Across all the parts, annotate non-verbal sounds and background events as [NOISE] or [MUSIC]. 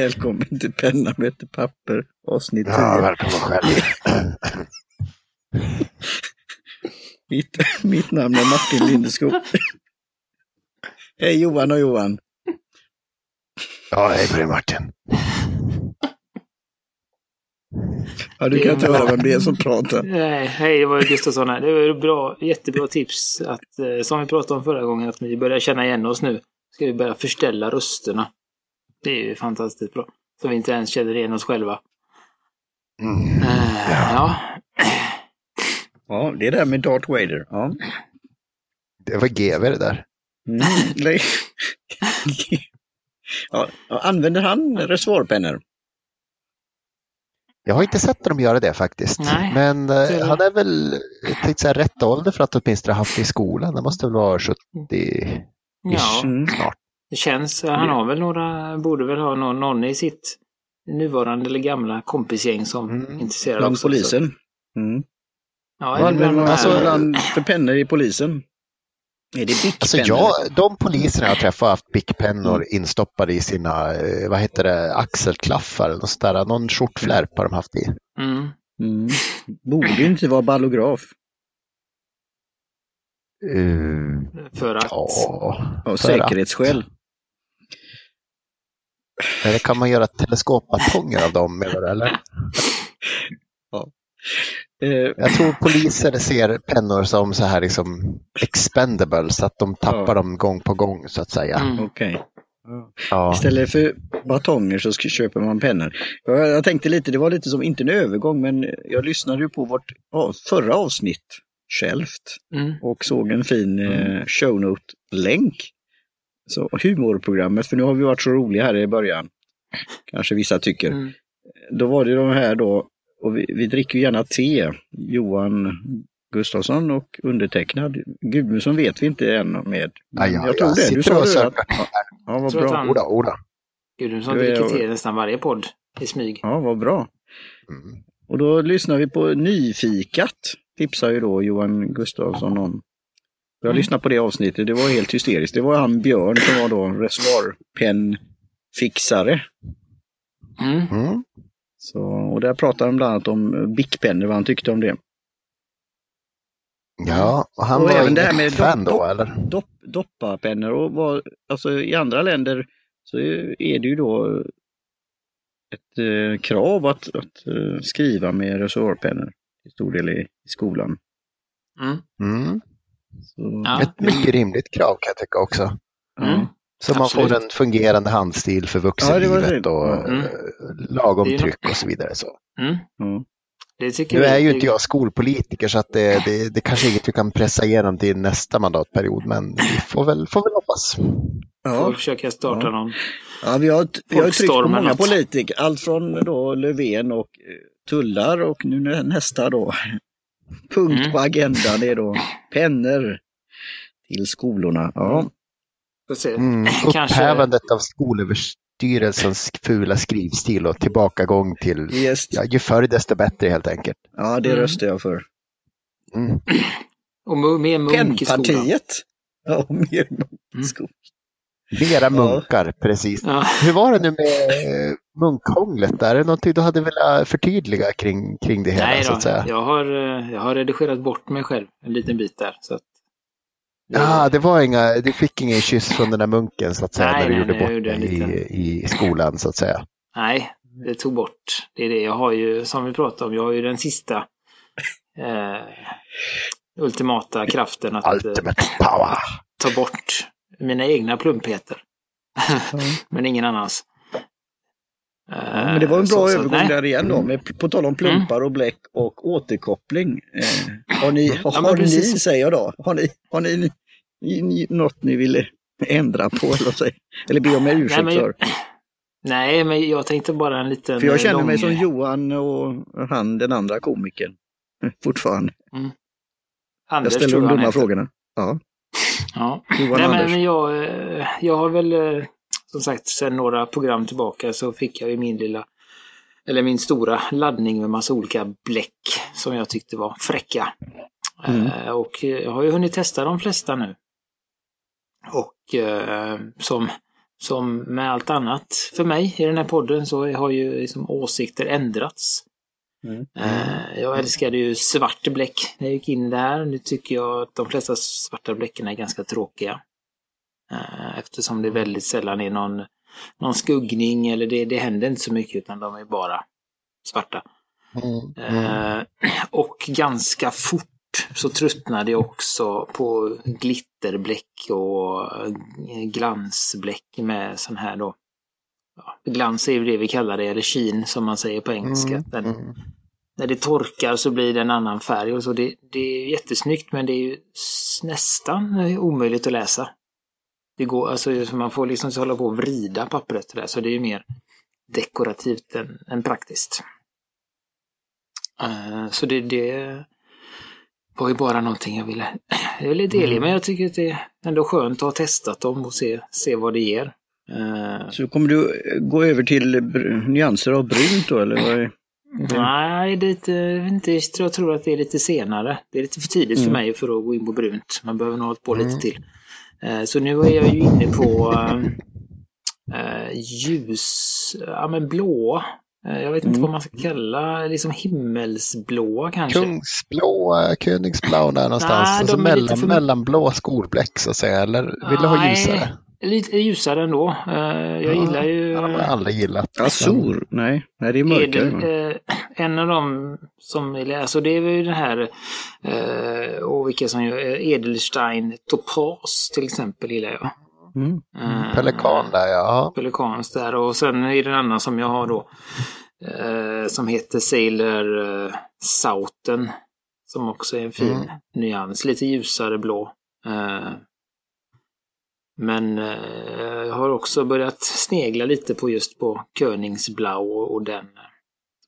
Välkommen till Penna möter papper, avsnitt 10. Ja, välkommen själv. [CLEARS THROAT] Mitt, mitt namn är Martin Lindeskog. [LAUGHS] Hej Johan och Johan. Ja, hej på dig Martin. Ja, du kan inte höra vem det är som pratar. Nej, hej, det var Gustafsson här. Det var bra, jättebra tips att, eh, som vi pratade om förra gången, att vi börjar känna igen oss nu. Ska vi börja förställa rösterna. Det är ju fantastiskt bra. Så vi inte ens känner igen oss själva. Mm. Eh, ja. Ja, det är det där med Darth Vader. Ja. Det var GV det där. Mm, nej. ja, använder han reservoarpennor? Jag har inte sett dem göra det faktiskt. Nej, Men det eh, det. han är väl tänkte säga, rätt ålder för att åtminstone ha haft det i skolan. Det måste väl vara 70 ja, snart. Det känns. Han har väl några, borde väl ha någon, någon i sitt nuvarande eller gamla kompisgäng som Mm. är intresserad Bland också. polisen? Mm. Ja, använder bland man de alltså för pennor i polisen? Är det Alltså Bic-pennor? jag, de poliserna jag träffat har haft bickpennor Mm. instoppade i sina, eh, vad heter det, axelklaffar något där. Någon skjortflärp har de haft i. Mm. Mm. Borde inte vara ballograf. Uh, För att... ja, Av för att- säkerhetsskäl. Eller kan man göra teleskopbatonger av dem eller? [LAUGHS] Eh, Jag tror poliser ser pennor som så här liksom expendable så att de tappar Ja. dem gång på gång så att säga. Mm. Okej. Ja. Istället för batonger så köper man pennor. Jag, jag tänkte lite, det var lite som, inte en övergång, men jag lyssnade ju på vårt ja, förra avsnitt självt Mm. och såg en fin eh, shownote-länk. Så humorprogrammet, för nu har vi varit så roliga här i början. Kanske vissa tycker. Mm. Då var det de här då, och vi, vi dricker ju gärna te, Johan Gustafsson och undertecknad. Gudmundsson vet vi inte än med. Ja, ja, jag tror jag det. Du sa det. att- Ja, vad bra. han- Oda, oda. Är- dricker te nästan varje podd i smyg. Ja, vad bra. Mm. Och då lyssnar vi på Nyfikat, tipsar ju då Johan Gustafsson om. Jag Mm. lyssnade på det avsnittet, det var helt hysteriskt. Det var han Björn som var då reservoarpennfixare. Mm. Mm. Så, och där pratade han bland annat om Bic-pennor, vad han tyckte om det. Ja, och han Och var även det här med fan då eller? Dopp, doppapennor och vad, alltså i andra länder så är det ju då ett eh, krav att, att eh, skriva med reservoarpennor till stor del i, i skolan. Mm. Mm. Så, Ja. Ett mycket rimligt krav kan jag tycka också. Mm. Så man Absolut. får en fungerande handstil för vuxenlivet det. och Mm. eh, lagom tryck och så vidare. Så. Mm. ja. Det tycker Nu är ju inte jag skolpolitiker så att det, det, det kanske är inget vi kan pressa igenom till nästa mandatperiod men vi får väl, får väl hoppas. Får Ja. försöka starta Ja. någon. Ja, vi har, vi har tryckt på många något. politiker, allt från då Löfven och eh, tullar och nu nä- nästa då punkt Mm. på agendan är då pennor till skolorna. Ja. Mm. [LAUGHS] Kanske- Upphävandet av skolöverstyrelsens fula skrivstil och tillbakagång till, yes. ja, ju förr desto bättre helt enkelt. ja det Mm. röstar jag för. Mm. Och mer munk i skolan. Pennpartiet. Ja, mer munk i Mm. skolan. Mera munkar, precis. Ja. Hur var det nu med eh, munkhånglet där? Är det någonting du hade velat förtydliga kring, kring det hela Nej så att säga? jag har, eh, jag har redigerat bort mig själv en liten bit där. Så att, Ja, det var inga, du fick ingen kyss från den där munken så att säga Nej, när du nej, gjorde nej, bort gjorde i, i skolan så att säga. Nej, det tog bort. Det är det. Jag har ju, som vi pratade om, jag har ju den sista eh, ultimata kraften att eh, Ultimate power! ta bort mina egna plumpheter. [LAUGHS] Men ingen annans. Ja, men det var en Eh, bra så- så- övergång nej. där igen då, med, på tal om plumpar och bläck och återkoppling. Eh, har ni, Ja, har ni precis. säger jag då, har ni, har ni, ni, ni något ni ville ändra på eller, säga, eller be om ursäkt Nej, för? [CLEARS THROAT] Nej, men jag tänkte bara en liten... För jag eh, känner lång- mig som Johan och han den andra komikern. Fortfarande. Anders, Jag ställer de dumma frågorna. Ja, Ja. Johan Nej, Anders. men, men jag, eh, jag har väl eh, som sagt sedan några program tillbaka så fick jag ju min lilla, eller min stora laddning med massa olika bläck som jag tyckte var fräcka. Mm. Eh, Och jag har ju hunnit testa de flesta nu. Och eh, som, som med allt annat för mig i den här podden så har ju liksom åsikter ändrats. Mm. Eh, Jag älskade ju svart bläck när jag gick in här. Nu tycker jag att de flesta svarta bläcken är ganska tråkiga. Eh, Eftersom det väldigt sällan är någon, någon skuggning eller det, det händer inte så mycket utan de är bara svarta. Mm. Eh, och ganska fort så tröttnade jag också på glitterbläck och glansbläck med sån här då. Ja, glans är ju det vi kallar det, eller sheen som man säger på engelska. Mm. Den, Mm. när det torkar så blir det en annan färg och så. Det, det är jättesnyggt men det är ju nästan omöjligt att läsa. Det går, alltså, så man får liksom hålla på och vrida pappret där, så det är ju mer dekorativt än, än praktiskt. Eh, så det, det var ju bara någonting jag ville, jag ville delge, Mm. men jag tycker att det är ändå skönt att ha testat dem och se, se vad det ger. Eh, Så kommer du eh, gå över till nyanser av brunt då eller? Vad är... Nej, det är inte, jag tror att det är lite senare. Det är lite för tidigt för Mm. mig för att gå in på brunt. Man behöver nog ha hållit på Mm. lite till. Eh, Så nu är jag ju inne på eh, ljus, ja men blåa. Eh, Jag vet inte Mm. vad man ska kalla, liksom himmelsblåa kanske. Kungsblå, eh, Königsblå där någonstans. Nej, alltså mellan, för- mellanblå skolbläck så att säga. Eller vill du ha ljusare? Lite ljusare ändå. Eh, Jag gillar ju... Ja, de har jag aldrig gillat. Azur? Nej, nej det är mörkare. Eh, en av dem som, alltså det är väl den här, eh, och vilka som gör, eh, Edelstein Topaz till exempel gillar jag. Mm. Eh, Pelikan där ja. Pelikans där och sen är det en annan som jag har då. Eh, som heter Sailor eh, Southern. Som också är en fin Mm. nyans, lite ljusare blå. Men eh, jag har också börjat snegla lite på just på Königsblau och, den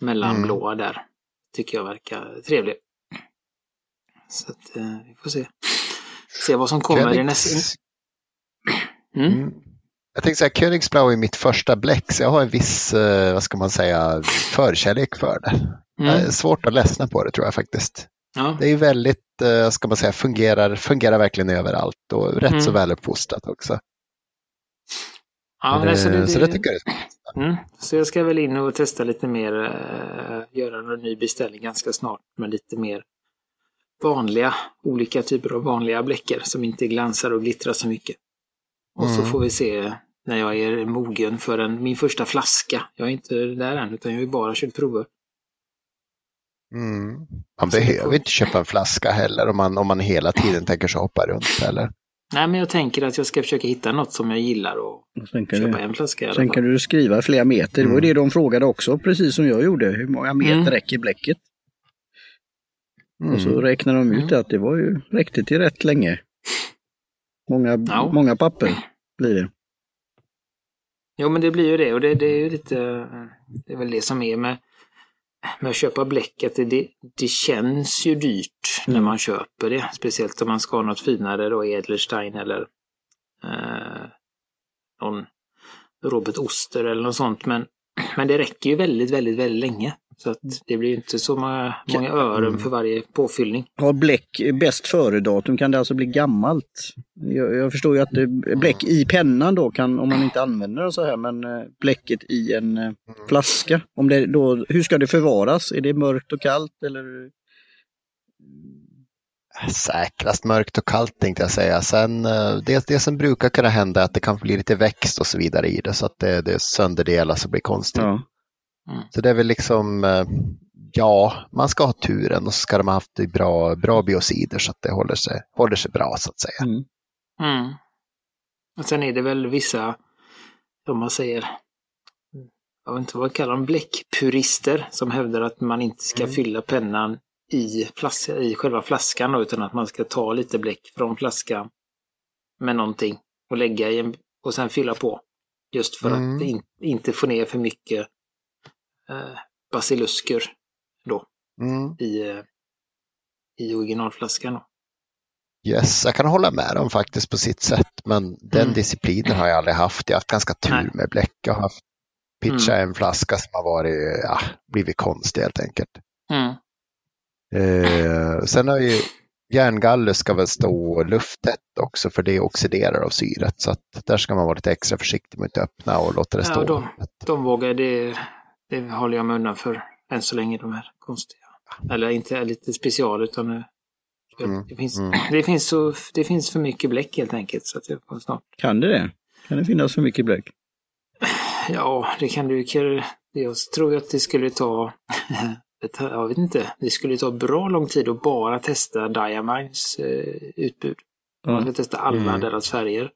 mellanblåa där. Tycker jag verkar trevlig. Så att eh, vi får se. Se vad som kommer i nästa... Königs... [CLEARS THROAT] Mm. Mm. Jag tänkte säga, Königsblau är mitt första bläck, så jag har en viss, eh, vad ska man säga, förkärlek för det. Mm. Eh, Svårt att ledsna på det tror jag faktiskt. Ja. Det är ju väldigt, eh, ska man säga, fungerar, fungerar verkligen överallt och rätt så Mm. väluppfostrat också. Ja, nej, så, det, så det tycker jag. Mm. Så jag ska väl in och testa lite mer, eh, göra en ny beställning ganska snart med lite mer vanliga, olika typer av vanliga bläckar som inte glansar och glittrar så mycket. Och så Mm. får vi se när jag är mogen för en, min första flaska. Jag är inte där än utan jag har ju bara kört prover. Mm. Man behöver inte köpa en flaska heller om man, om man hela tiden tänker sig hoppa runt. Eller? Nej men jag tänker att jag ska försöka hitta något som jag gillar och Och Sen kan, köpa du, en flaska i alla sen fall. kan du skriva flera meter. Det var det de frågade också, precis som jag gjorde. Hur många meter Mm. räcker bläcket? Mm. Och så räknade de ut Mm. att det var ju, räckte till rätt länge. Många, Ja. många papper blir det. Jo men det blir ju det och det, det är ju lite, det är väl det som är med, med att köpa bläck, att det, det, känns ju dyrt när Mm. man köper det. Speciellt om man ska ha något finare då, Edelstein eller eh, någon Robert Oster eller något sånt. Men, men det räcker ju väldigt, väldigt, väldigt länge. Så att det blir inte så många, många ören Mm. för varje påfyllning. Har bläck bäst före-datum kan det alltså bli gammalt. Jag, jag förstår ju att det, bläck i pennan då kan, om man inte använder det så här, men eh, bläcket i en eh, flaska. Om det då, hur ska det förvaras? Är det mörkt och kallt eller? Säkrast mörkt och kallt tänkte jag säga. Sen, det, det som brukar kunna hända är att det kan bli lite växt och så vidare i det så att det, det sönderdelas och blir konstigt. Ja. Så det är väl liksom, eh, ja, man ska ha turen och så ska de ha haft bra, bra biocider så att det håller sig, håller sig bra så att säga. Mm. Mm. Och sen är det väl vissa, om man säger, jag vet inte vad jag kallar dem, bläckpurister som hävdar att man inte ska Mm. fylla pennan i, flas- i själva flaskan då, utan att man ska ta lite bläck från flaskan med någonting och lägga i en, och sen fylla på. Just för Mm. att in, inte få ner för mycket eh, basilusker då Mm. i, eh, i originalflaskan. Då. Yes, jag kan hålla med dem faktiskt på sitt sätt, men den Mm. disciplinen har jag aldrig haft. Jag har haft ganska tur Nej. med bläck. Jag har haft pitcha Mm. en flaska som har varit, ja, blivit konstig helt enkelt. Mm. Eh, sen har ju Järngallus ska väl stå lufttätt också för det oxiderar av syret. Så att där ska man vara lite extra försiktig med att öppna och låta det stå. Ja, de, de vågar, det, det håller jag mig undan för än så länge, de här konstiga. Eller inte lite special utan eh, Mm, det, finns, mm. [CLEARS THROAT] det, finns så, det finns för mycket bläck helt enkelt. Så att jag får snart. Kan det det? Kan det finnas för mycket bläck? [CLEARS THROAT] Ja, det kan du ju. Jag tror att det skulle ta, [LAUGHS] jag vet inte, det skulle ta bra lång tid att bara testa Diamines eh, utbud. Man ska testa alla Mm. deras färger.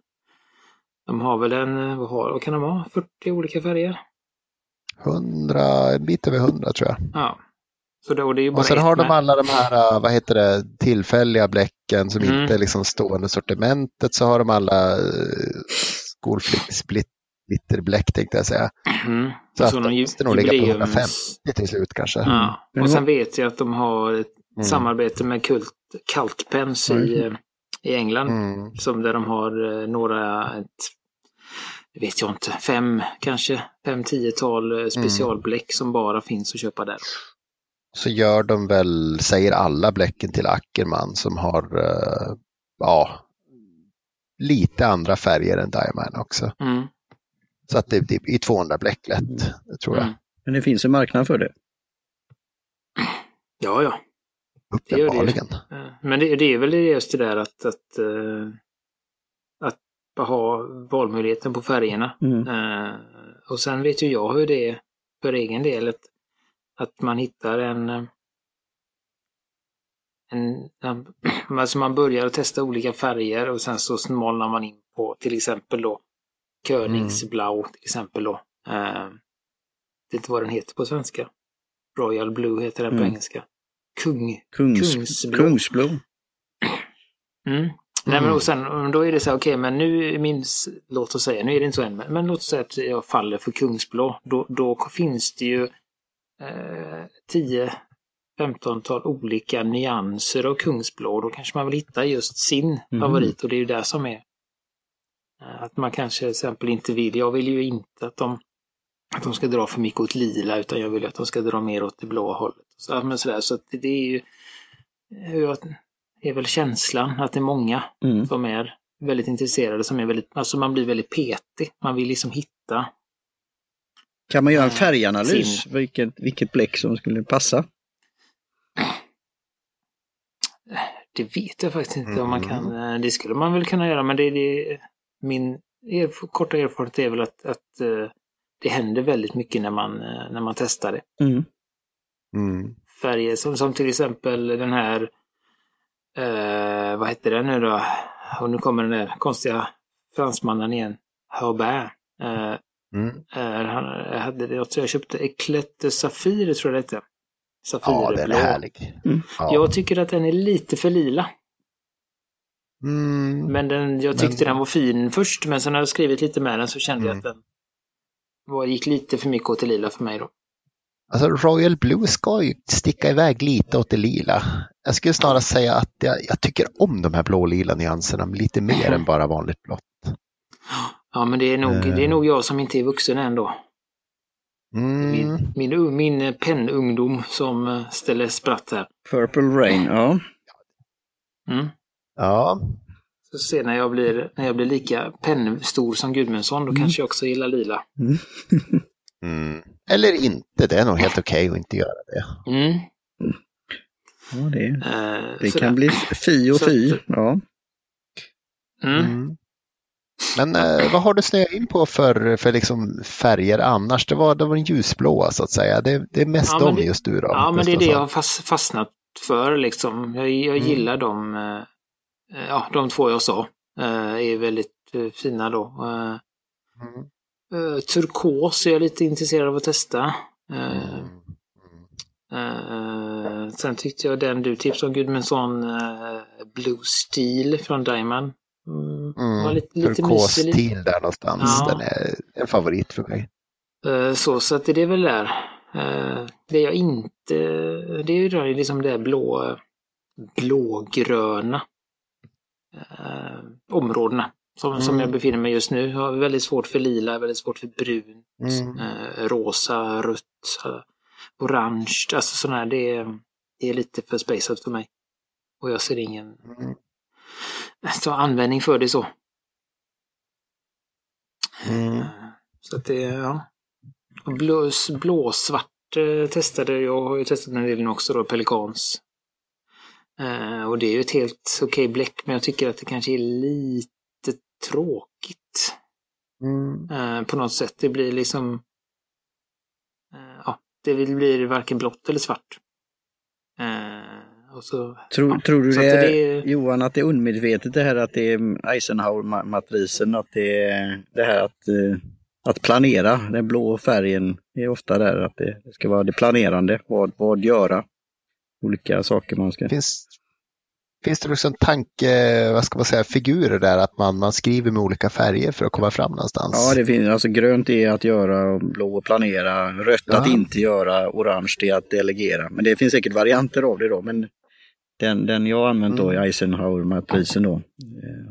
De har väl en, eh, vad, har, vad kan de ha? 40 olika färger? 100, en bit över 100 tror jag. Ja. Så då, det är ju bara Och sen har de med. alla de här, äh, vad heter det, tillfälliga bläcken som Mm. inte är liksom stående i sortimentet. Så har de alla skolflick-splitterbläck tänkte jag säga. Mm. Så att de måste nog ligga på jubileums- 150 till slut kanske. Ja. Men Och sen vet jag att de har ett Mm. samarbete med Kult, Cultpens Ja, i, just eh, i England. Mm. Som där de har eh, några, ett, vet jag inte, fem kanske, fem tiotal eh, specialbläck som bara finns att köpa där. Så gör de väl, säger alla bläcken till Ackerman som har, äh, ja, lite andra färger än Diamond också. Mm. Så att det, det är 200 bläck lätt, det tror jag. Mm. Men det finns en marknad för det. Ja, ja. det gör det. Uppenbarligen. Eh, Men det, det är väl just det där att, att, eh, att ha valmöjligheten på färgerna. Mm. Eh, och sen vet ju jag hur det är för egen del. Att, att man hittar en... eh, en en- [CLEARS THROAT] alltså man börjar att testa olika färger och sen så smalnar man in på till exempel då Königsblau till exempel då. Eh, jag vet inte vad den heter på svenska. Royal Blue heter den på Mm. engelska. Kung. Kungs, Kungsblå. Kungsblå. Mm. Nej, men och sen då är det så här, okej, men nu är min, s- låt oss säga, nu är det inte så än, men, men låt oss säga att jag faller för kungsblå. Då, då finns det ju eh, 10 15-tal olika nyanser av kungsblå. Då kanske man vill hitta just sin Mhm. favorit och det är ju det som är eh, att man kanske till exempel inte vill, jag vill ju inte att de att de ska dra för mycket åt lila utan jag vill att de ska dra mer åt det blåa hållet. Så, men sådär, så det, är ju hur jag, är väl känslan att det är många Mm. som är väldigt intresserade, som är väldigt, alltså man blir väldigt petig. Man vill liksom hitta. Kan man göra en Eh, färganalys? sin. Vilket, vilket bläck som skulle passa? Det vet jag faktiskt inte om man Mm. kan. eh, Det skulle man väl kunna göra, men det är det, min erf- korta erfarenhet är väl att, att eh, det händer väldigt mycket när man, när man testar det. Mm. Mm. Färger som, som till exempel den här, eh, vad heter den nu då? Och nu kommer den där konstiga fransmannen igen. Herbert. Eh, Mm. Eh, han jag hade det, jag tror jag köpte Eclette Safir, tror jag det hette. Safir Ja, den är härlig. Mm. Ja. Jag tycker att den är lite för lila. Mm. Men den, jag tyckte Men- den var fin först, men sen när jag skrivit lite med den så kände jag Mm. att den var, gick lite för mycket åt det lila för mig då. Alltså Royal Blue ska ju sticka iväg lite åt det lila. Jag skulle snarare säga att jag, jag tycker om de här blå-lila nyanserna lite mer än bara vanligt blått. Ja, men det är nog, Eh. det är nog jag som inte är vuxen än då. Mm. Min, min, min pennungdom som eh, ställer spratt här. Purple Rain, ja. Mm. Ja, Så se när jag blir, när jag blir lika pennstor som Gudmundsson, då Mm. kanske jag också gillar lila. [LAUGHS] Eller inte. Det är nog helt okej att inte göra det. Mm. ja det, Eh, det kan bli fi och Så fi. Ja. Mm. Mm. Men eh, vad har du snöat in på för, för liksom färger annars? Det var, det var den ljusblåa så att säga. Det, det är mest Ja, dem det- just du då. Ja, men det är det jag har fast, fastnat för liksom. Jag, jag Mm. gillar dem. eh, Ja, de två jag sa eh, är väldigt eh, fina då. Eh, Mm. Eh, Turkos är jag lite intresserad av att testa. Mm. eh, Sen tyckte jag den du tipsade om, Gudmundsson, uh, Blue Steel från Diamond. Mm, Mm. lite, lite mysig. lite- Turkosstil där någonstans. Ja. Den är en favorit för mig. Så, så att det är väl där. Det jag inte, det är ju då liksom det blå, blågröna områdena som, som Mm. jag befinner mig just nu. Jag har väldigt svårt för lila, väldigt svårt för brunt, Mm. eh, rosa, rött, eh, orange. Alltså sådana här, det är, det är lite för spacet för mig. Och jag ser ingen Mm. så användning för det så. Mm. Så att det, ja. Och Blå, blåsvart eh, testade jag, har ju testat en del nu också då, Pelikans. Eh, och det är ju ett helt okej bläck, men jag tycker att det kanske är lite tråkigt. Mm. Eh, på något sätt. Det blir liksom... Eh, ja, det blir varken blått eller svart. Eh, och så, Tror, ja, tror du så det, att det Johan, att det är undermedvetet det här att det är Eisenhower-matrisen, att det är det här att, eh, att planera, den blå färgen är ofta där, att det, det ska vara det planerande, vad, vad göra, olika saker man ska... Finns, finns det också en tanke, vad ska man säga, figurer där att man, man skriver med olika färger för att komma fram någonstans? Ja, det finns, alltså grönt är att göra, blå att planera, rött Ja. att inte göra, orange är att delegera. Men det finns säkert varianter av det då, men den, den jag använt då i Eisenhower-matrisen då,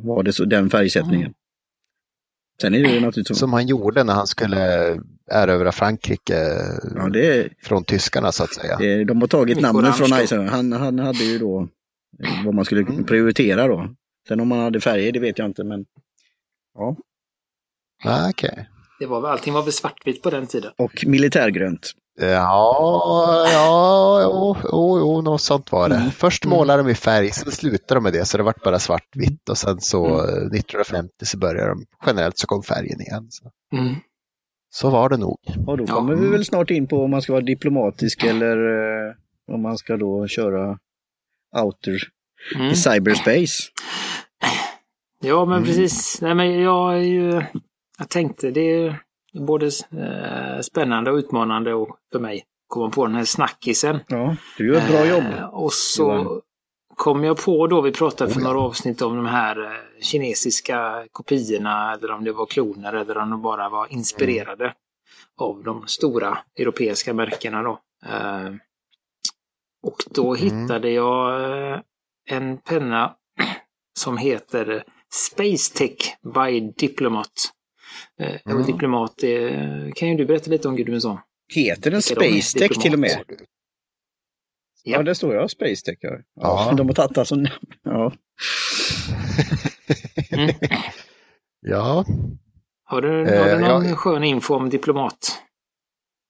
var det så, den färgsättningen. Sen är det ju naturligtvis. Som han gjorde när han skulle erövra Frankrike Ja, det från tyskarna så att säga. de har tagit namnet från. Eisenhower. Han, han hade ju då vad man skulle prioritera då. Sen om man hade färger, det vet jag inte, men ja. Ah, okej. det var väl, allting var väl svartvitt på den tiden. Och militärgrönt. Ja, ja, jo, jo, jo, något sånt var det. Mm. Först målade de i färg, sen slutade de med det, så det vart bara svartvitt och sen så Mm. eh, 1950 så började de, generellt så kom färgen igen. Så, Mm. så var det nog. Och då Ja. kommer vi väl snart in på om man ska vara diplomatisk eller eh, om man ska då köra outer Mm. i cyberspace. Ja, men Mm. precis. Nej, men jag är ju... Jag tänkte det är både eh, spännande och utmanande och för mig komma på den här snackisen. Ja, du gör ett bra jobb. Eh, och så Johan. kom jag på då, vi pratade för Oh, ja. några avsnitt om de här eh, kinesiska kopiorna eller om det var kloner eller om de bara var inspirerade av de stora europeiska märkena då. Eh, och då Mm. hittade jag eh, en penna [CLEARS THROAT] som heter Space Tech by Diplomat. Eh, Mm. Och Diplomat, eh, kan ju du berätta lite om Gudmundsson? Heter den? Space Tech till och med? Ja. Ja, det står jag Space Tech. Ja. Ja, Ja. De har tagit alltså namn. Ja. Mm. [LAUGHS] Ja, Har du, har du någon jag- skön info om Diplomat?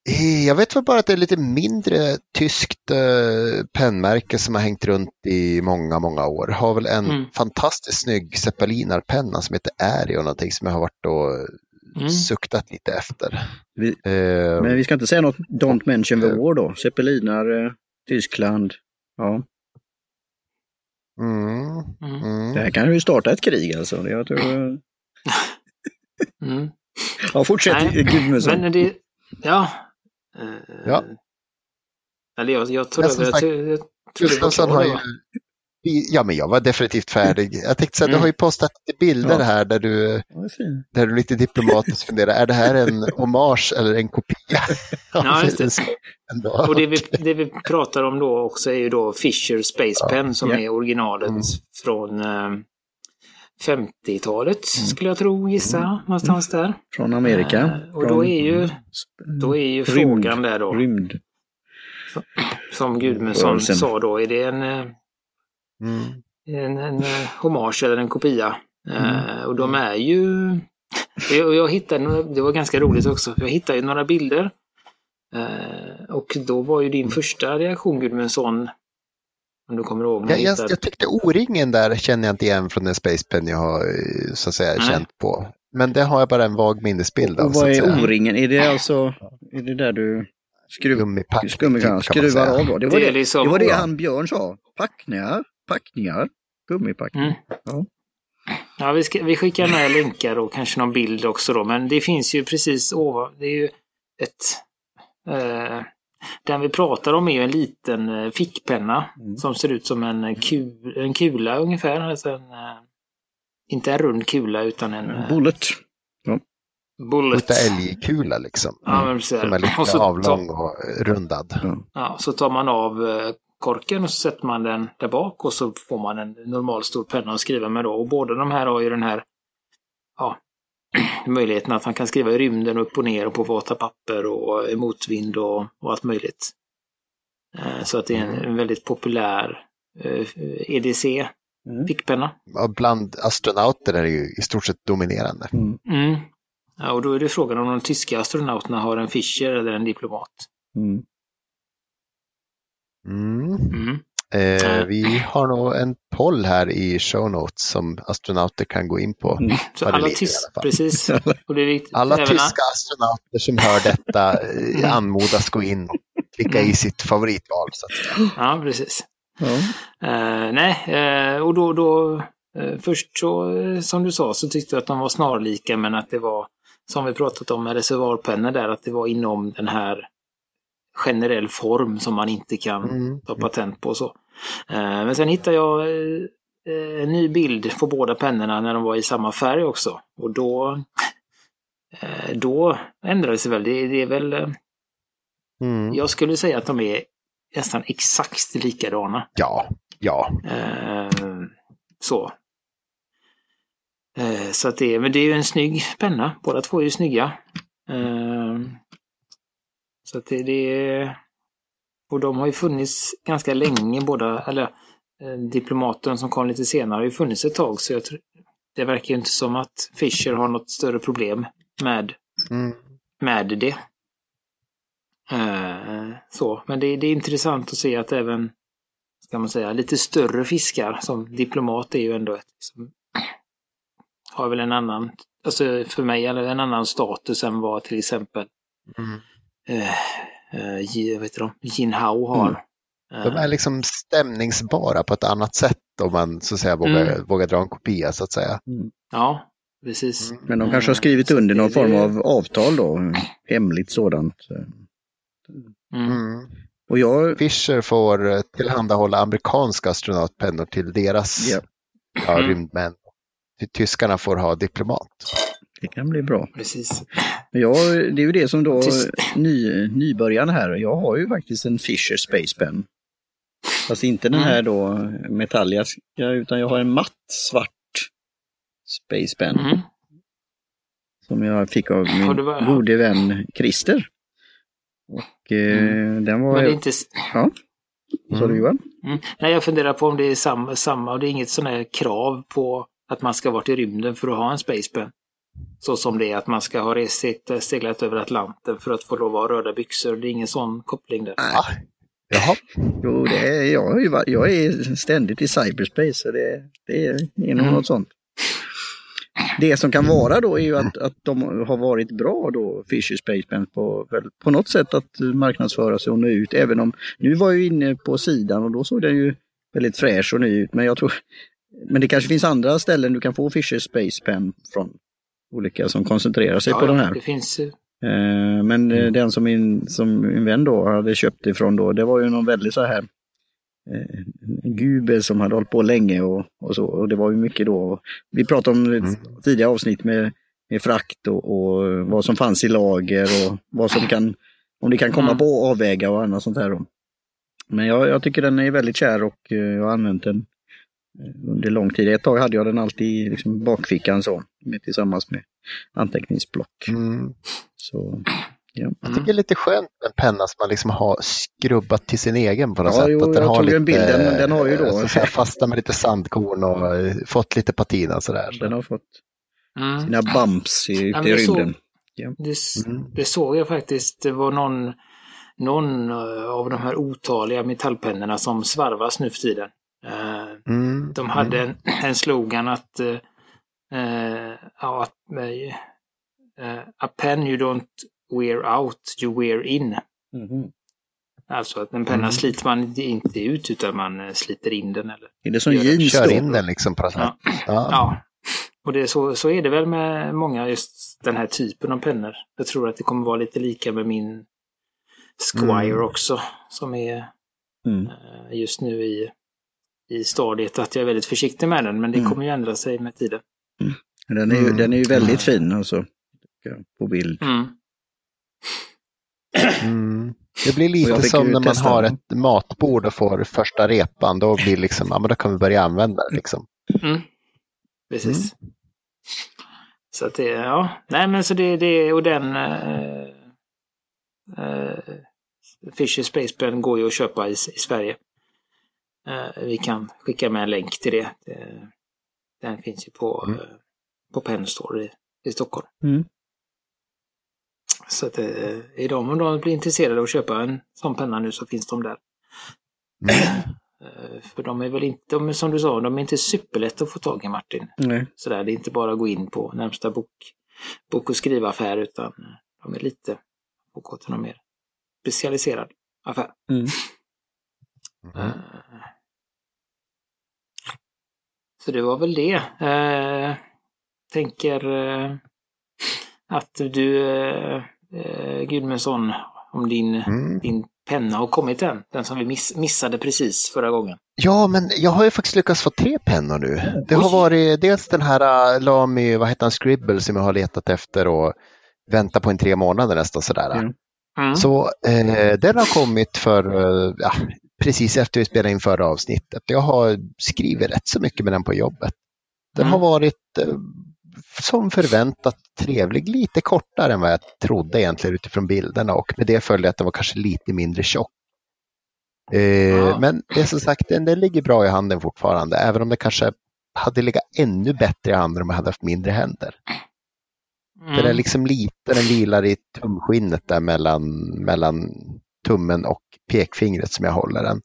Eh, Jag vet väl bara att det är lite mindre tyskt eh, pennmärke som har hängt runt i många, många år. Har väl en Mm. fantastiskt snygg zeppelinarpenna som heter och någonting som jag har varit och Mm. suktat lite efter. Vi, Eh, men vi ska inte säga något Don't mention the war då. Zeppelinar, eh, Tyskland. Ja, mm, Mm. mm. det här kan ju starta ett krig alltså. Jag tror... [LAUGHS] Mm. Ja, fortsätt Nej, Gudmundsson. Ja. Eh, Ja. Eller jag, jag över. som Jag, tror- jag, tror det var Gustafsson har det ju... Ja, men jag var definitivt färdig. Jag tänkte säga, Mm. du har ju postat lite bilder Ja. här där du, Ja, det är fint. där du lite diplomatiskt funderar, är det här en [LAUGHS] hommage eller en kopia? Ja, just [LAUGHS] det. Och det vi, det vi pratar om då också är ju då Fisher Space Pen som Ja. är originalet Mm. från eh, 50-talet Mm. skulle jag tro, gissa, någonstans där. Från Amerika. Eh, och då är ju, då är ju Rymd. frågan där då, Rymd. som Gudmundsson sa då, är det en, eh, Mm. en, en eh, hommage eller en kopia? Eh, och de är ju... [LAUGHS] Jag, jag hittade, det var ganska roligt också, jag hittade ju några bilder. Eh, och då var ju din första reaktion Gudmundsson, om du kommer ihåg. Jag, jag, jag tyckte O-ringen där känner jag inte igen från den Space Pen jag har eh, så att säga Nej. känt på. Men det har jag bara en vag minnesbild av. Och vad är. O-ringen? Är det alltså, är det där du skruv, Gummipack, skruvar, skruvar av då? Det var Det det, liksom- det, var det han Björn sa. Packningar, packningar, gummipackningar. Mm. Ja. Ja, vi, ska, vi skickar med länkar och kanske någon bild också då, men det finns ju precis ovan. Det är ju ett... Eh, den vi pratar om är ju en liten eh, fickpenna Mm. som ser ut som en, kul, en kula ungefär. Alltså en, eh, inte en rund kula utan en eh, Bullet. bullet. Skjuta älgkula liksom. Ja, men precis. Som är lite Och så avlång tar- och eh, rundad. Ja, så tar man av eh, korken och så sätter man den där bak och så får man en normal stor penna att skriva med då. Och båda de här har ju den här ja, [CLEARS THROAT] möjligheten att man kan skriva i rymden upp och ner och på våta papper och i motvind och, och allt möjligt. Eh, Så att det är en, en väldigt populär eh, EDC Mm. fickpenna. Bland astronauter är det ju i stort sett dominerande. Mm. Mm. Ja, och då är det frågan om de tyska astronauterna har en Fischer eller en diplomat. Mm. Mm. Mm. Eh, vi har nog en poll här i show notes som astronauter kan gå in på. Mm. Alla fall. precis. [LAUGHS] Och det är viktigt. Alla tyska astronauter som hör detta eh, anmodas gå in och klicka i sitt favoritval. Så att, Ja, precis. Ja. Eh, nej, eh, och då, då eh, först så, som du sa, så tyckte jag att de var snarlika, men att det var, som vi pratat om med reservoarpennor där, att det var inom den här generell form som man inte kan mm. ta patent på och så. Eh, men sen hittade jag eh, en ny bild på båda pennorna när de var i samma färg också. Och då, eh, då ändrade det väl. Det, det är väl, Mm. jag skulle säga att de är nästan exakt likadana. Ja, ja. Så. Så att det, men det är ju en snygg penna. Båda två är ju snygga. Så att det, det Och de har ju funnits ganska länge båda, eller eh, diplomaten som kom lite senare har ju funnits ett tag så jag tror, det verkar ju inte som att Fischer har något större problem med, Mm. med det. Eh, så, men det, det är intressant att se att även ska man säga, lite större fiskar som diplomat är ju ändå ett liksom, har väl en annan, alltså för mig, eller en annan status än vad till exempel Mm. eh, eh, heter de? Jin Hao har. De är Eh, liksom stämningsbara på ett annat sätt om man så att säga vågar, Mm. vågar dra en kopia så att säga. Ja, precis. Mm. Men de kanske har skrivit så under någon form av avtal då, hemligt sådant. Mm. Mm. Och jag, Fisher får eh, tillhandahålla amerikanska astronautpennor till deras Ja. ja, Mm. rymdmän. Ty- Tyskarna får ha diplomat. Det kan bli bra. Precis. Men jag, det är ju det som då, ny, nybörjaren här, jag har ju faktiskt en Fisher Space Pen. Fast inte den Mm. här då metalliska, utan jag har en matt svart Space Pen. Mm. Som jag fick av min gode vän Christer. Och eh, den var... Men det är inte... Ja, sa du Johan? Mm. Nej, jag funderar på om det är samma, samma och det är inget sån här krav på att man ska varit i rymden för att ha en Space Pen. Så som det är att man ska ha rest, seglat över Atlanten för att få lov att ha röda byxor. Det är ingen sån koppling där. Nej. Ah, jaha, Jo, det är, jag, varit- jag är ständigt i cyberspace, så det, det är nog Mm. något sånt. Det som kan vara då är ju att, att de har varit bra då, Fisher Space Pen, på, på något sätt att marknadsföra sig och nå ut. Även om, nu var jag ju inne på sidan och då såg den ju väldigt fräsch och ny ut. Men jag tror, men det kanske finns andra ställen du kan få Fisher Space Pen från. Olika som koncentrerar sig Ja, på den här. Det finns... eh, Eh, Men eh, den som min, som min vän då hade köpt ifrån då, det var ju någon väldigt så här eh, gube som hade hållit på länge och, och så. Och det var ju mycket då. Vi pratade om Mm. tidigare avsnitt med, med frakt och, och vad som fanns i lager och vad som kan, om det kan komma Mm. på avväga och annat sånt här. Då. Men jag, jag tycker den är väldigt kär och jag har använt den under lång tid. Ett tag hade jag den alltid i liksom bakfickan så, med, tillsammans med anteckningsblock. mm. Så, ja. Mm. jag tycker det är lite skönt med en penna som man liksom har skrubbat till sin egen på något Ja, sätt. jo, att den jag har tog lite, en bild. Den- den har ju då- så fastnat med lite sandkorn och eh, fått lite patina sådär. Den har fått Mm. sina bumps i, Ja, ute i så- rymden. Det, s- Mm. det såg jag faktiskt. Det var någon, någon eh, av de här otaliga metallpennorna som svarvas nu för tiden. Eh, Mm. De hade en, [CLEARS THROAT] en slogan att, eh, eh, ja, att eh, A pen you don't wear out, you wear in. Alltså att en penna Mm. sliter man inte ut utan man eh, sliter in den. Eller, Är det som jeans Kör in den liksom på något sätt. Ja. [CLEARS THROAT] Ja. ja. Och det så, så är det väl med många just den här typen av pennor. Jag tror att det kommer vara lite lika med min Squire Mm. också. Som är Mm. eh, just nu i, i stadiet att jag är väldigt försiktig med den. Men det Mm. kommer ju ändra sig med tiden. Den är ju, Mm. den är ju väldigt fin alltså. På bild. Mm. Mm. Det blir lite som när man har den. ett matbord och får första repan. Då blir liksom, ja men då kan vi börja använda det liksom. Mm. Precis. Så att det, ja, nej men så det, det och den eh, eh, Fisher Space Pen går ju att köpa i, i Sverige. Eh, vi kan skicka med en länk till det. den finns ju på, Mm. eh, på Store i, i Stockholm. Mm. Så att eh, är de, om de blir intresserade av att köpa en sån penna nu så finns de där. Mm. För de är väl inte, de, som du sa, de är inte superlätta att få tag i Martin. Nej. Sådär, det är inte bara att gå in på närmsta bok, bok och skrivaffär utan de är lite, och gå till någon mer specialiserad affär. Mm. Mm. Så det var väl det. Eh, tänker eh, att du, eh, eh, Gudmundsson, om din, Mm. din penna har kommit än. Den som vi miss, missade precis förra gången. Ja, men jag har ju faktiskt lyckats få tre pennor nu. Det har Oj. varit dels den här äh, Lamy, vad heter han, Scribble som jag har letat efter och väntat på en tre månader nästan sådär. Ja. Mm. Så eh, den har kommit för eh, ja, precis efter vi spelade in förra avsnittet. Jag har skrivit rätt så mycket med den på jobbet. Den Mm. har varit eh, som förväntat trevlig, lite kortare än vad jag trodde egentligen utifrån bilderna och med det följde att den var kanske lite mindre tjock. Ja. Men det är som sagt, den, den ligger bra i handen fortfarande, även om det kanske hade legat ännu bättre i handen om jag hade haft mindre händer. Mm. Den är liksom lite, den vilar i tumskinnet där mellan, mellan tummen och pekfingret som jag håller den.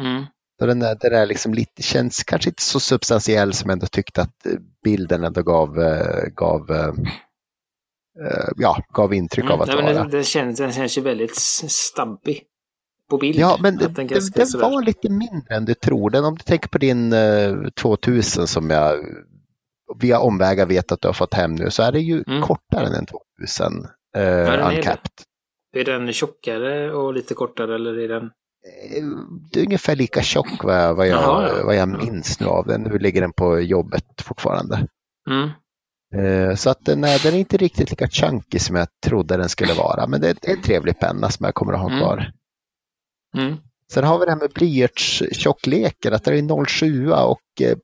Mm. Så den, är, den är liksom lite, känns kanske inte så substantiell som jag ändå tyckte att bilden ändå gav, eh, gav, eh, eh, ja, gav intryck av att Mm. Nej, men vara. den, den, känns, den känns ju väldigt s- stabbig på bild. Ja, men Att det, den det, den sådär- var lite mindre än du tror. Den, om du tänker på din eh, 2000 som jag via omvägar vet att du har fått hem nu så är det ju Mm. kortare än en 2000 eh, den är det. uncapped. Är den tjockare och lite kortare eller är den... Eh, Det är ungefär lika tjock vad jag, vad jag, Jaha, ja. vad jag minns nu av den. Nu ligger den på jobbet fortfarande. Mm. Eh, Så att den är, den är inte riktigt lika chunky som jag trodde den skulle vara. Men det är en trevlig penna som jag kommer att ha Mm. kvar. Mm. Sen har vi det här med blyertstjockleken, att det är 07 och eh,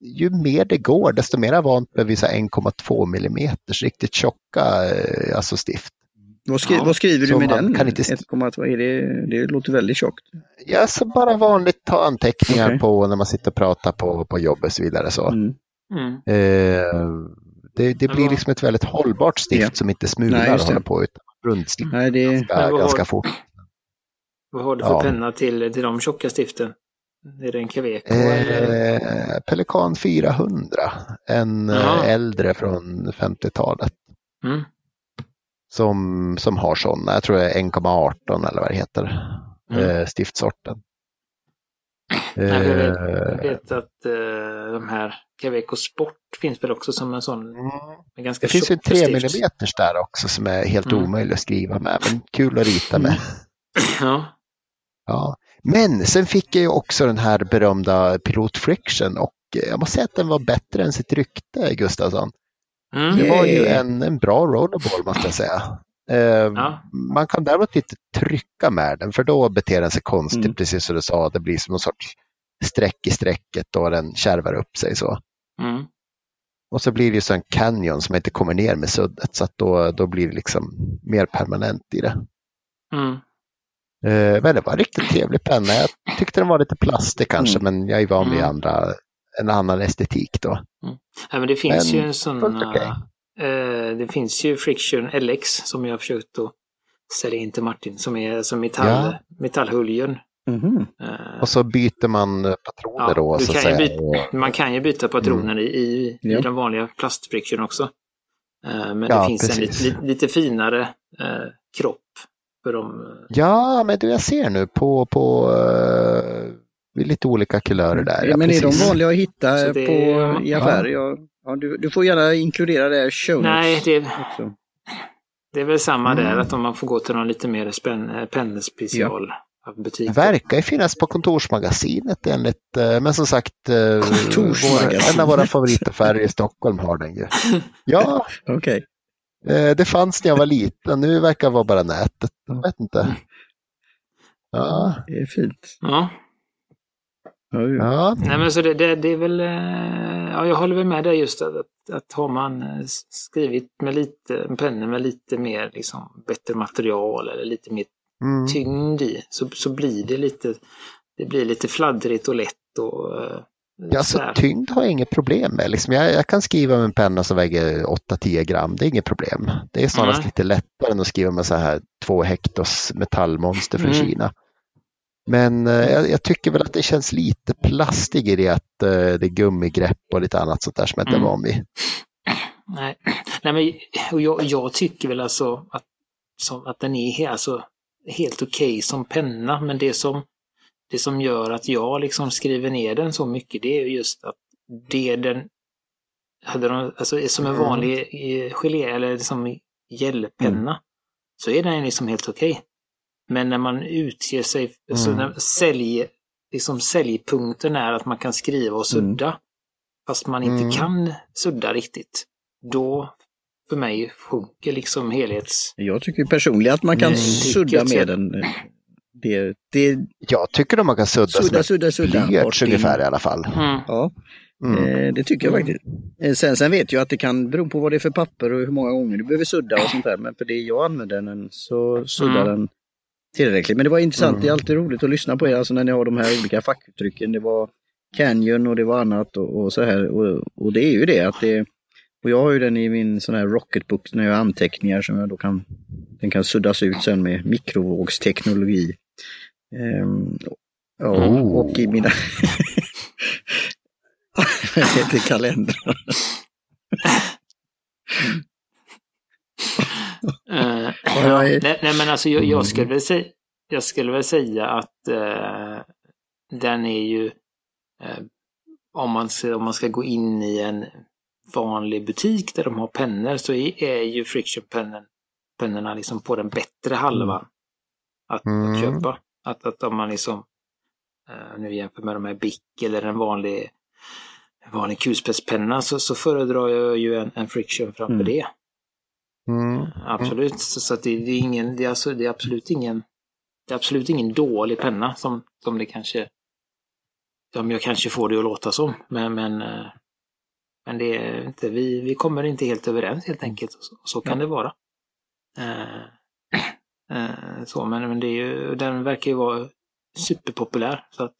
ju mer det går desto mer vant blir vi så här 1,2 millimeters riktigt tjocka eh, alltså stift. Vad, skri Ja, vad skriver du med den? kan inte- 1,2, är det, det låter väldigt tjockt. Ja, så bara vanligt ta anteckningar Okej. på när man sitter och pratar på, på jobbet och så vidare. Så. Mm. Mm. Eh, det, det blir liksom ett väldigt hållbart stift Ja. som inte smular Nej, och håller på utan rundslipp Nej, det, ganska, ganska fort. Vad har du för Ja. penna till, till de tjocka stiften? Är det en eller? Eh, Pelikan 400, en eh, Jaha. äldre från 50-talet. Mm. Som, som har sådana. Jag tror det är 1,18 eller vad det heter, Mm. eh, stiftsorten. Jag, vet, Eh, jag vet att eh, de här Caveco Sport finns väl också som en sån mm. med ganska Det finns ju en tjock 3 stift. mm där också som är helt Mm. omöjlig att skriva med, men kul att rita med. [CLEARS THROAT] Ja. Ja. Men sen fick jag ju också den här berömda Pilot Friction och jag måste säga att den var bättre än sitt rykte, Gustafsson. Mm. Det var ju en, en bra rollerball måste jag säga. Eh, Ja. Man kan däremot inte trycka med den för då beter den sig konstigt, Mm. precis som du sa. Det blir som någon sorts streck i strecket och den kärvar upp sig så. Mm. Och så blir det ju så en canyon som inte kommer ner med suddet så att då, då blir det liksom mer permanent i det. Mm. Eh, men det var en riktigt trevlig penna. Jag tyckte den var lite plastig kanske Mm. men jag är van vid Mm. andra, en annan estetik då. Ja, men det finns Men ju en sån... fullt okej. eh, det finns ju Friction LX som jag har försökt att sälja in till Martin som är som metall, Ja. metallhöljen. Mhm. Eh, Och så byter man eh, patroner Ja, då så kan säga. Och- Man kan ju byta patroner i, i, Ja. i den vanliga plastfriction också. Eh, men Ja, det finns en precis. lite, lite, lite finare eh, kropp för dem. Ja, men du jag ser nu på, på uh, lite olika kulörer där. Ja, men är de vanliga att hitta det- på, i affärer? Ja. Ja, du, du får gärna inkludera det här show Nej, det, också. det är väl samma Mm. där, att om man får gå till någon lite mer spänn, eh, pennespecial butik. Det verkar ju finnas på kontorsmagasinet enligt, eh, men som sagt, eh, vår, en av våra favoritaffärer i Stockholm har den ju. Ja, [LAUGHS] Okej. eh, det fanns när jag var liten, nu verkar det vara bara nätet. Jag vet inte. Ja, Det är fint. Ja. Ja. Nej, men så det, det, det är väl, eh, ja, jag håller väl med dig just att, att, att har man eh, skrivit med lite, en penna med lite mer, liksom, bättre material eller lite mer Mm. tyngd i så, så blir det lite det blir lite fladdrigt och lätt och eh, Ja, alltså, så här. tyngd har jag inget problem med. Liksom jag, jag kan skriva med en penna som väger 8-10 gram, det är inget problem. Det är snarast Nej. lite lättare än att skriva med så här två hektos metallmonster från Mm. Kina. Men eh, jag, jag tycker väl att det känns lite plastig i det att eh, det är gummigrepp och lite annat sånt där som jag inte är Mm. van vid. Nej, Nej men och jag, jag tycker väl alltså att, som, att den är alltså, helt okej som penna, men det som, det som gör att jag liksom skriver ner den så mycket, det är ju just att det den hade de, alltså som en Mm. vanlig eh, gelé eller liksom gelpenna, så är den liksom helt okej. Men när man utger sig, alltså Mm. när sälj, liksom säljpunkten är att man kan skriva och sudda, fast man inte Mm. kan sudda riktigt, då för mig sjunker liksom helhets... Jag tycker personligen att man kan Nej, sudda med den. Det, det, Jag tycker att man kan sudda, som sudda, sudda, sudda. blyerts bort ungefär i alla fall. Mm. Ja, Mm. eh, det tycker jag Mm. faktiskt. Eh, Sen, sen vet jag att det kan bero på vad det är för papper och hur många gånger du behöver sudda och sånt där. Men för det jag använder den så suddar Mm. den tillräckligt. Men det var intressant, Mm. det är alltid roligt att lyssna på er, alltså när ni har de här olika fackuttrycken. Det var Canyon och det var annat och, och så här. Och, och det är ju det att det och jag har ju den i min sån här rocketbook när jag har anteckningar som jag då kan, den kan suddas ut sen med mikrovågsteknologi. Ehm, ja, Oh. och i mina [LAUGHS] heter kalendrar. [LAUGHS] Eh, Ja, nej, nej men alltså jag, jag, skulle väl säga, jag skulle väl säga att eh, den är ju eh, om, man om man ska gå in i en vanlig butik där de har pennor så är, ju frictionpennen pennorna liksom på den bättre halvan att, Mm. att köpa. Att, att om man liksom nu jämför med de här Bic eller en vanlig en vanlig kulspetspenna så, så föredrar jag ju en, en friction framför Mm. det. Mm. Absolut, så, det, det är ingen, det är, alltså, det är absolut ingen, det är absolut ingen dålig penna som, som det kanske, som jag kanske får det att låta som. Men, men, eh, men det är inte, vi, vi kommer inte helt överens helt enkelt. Så, så kan det vara. Eh, eh, så, men, men det är ju, den verkar ju vara superpopulär. Så att,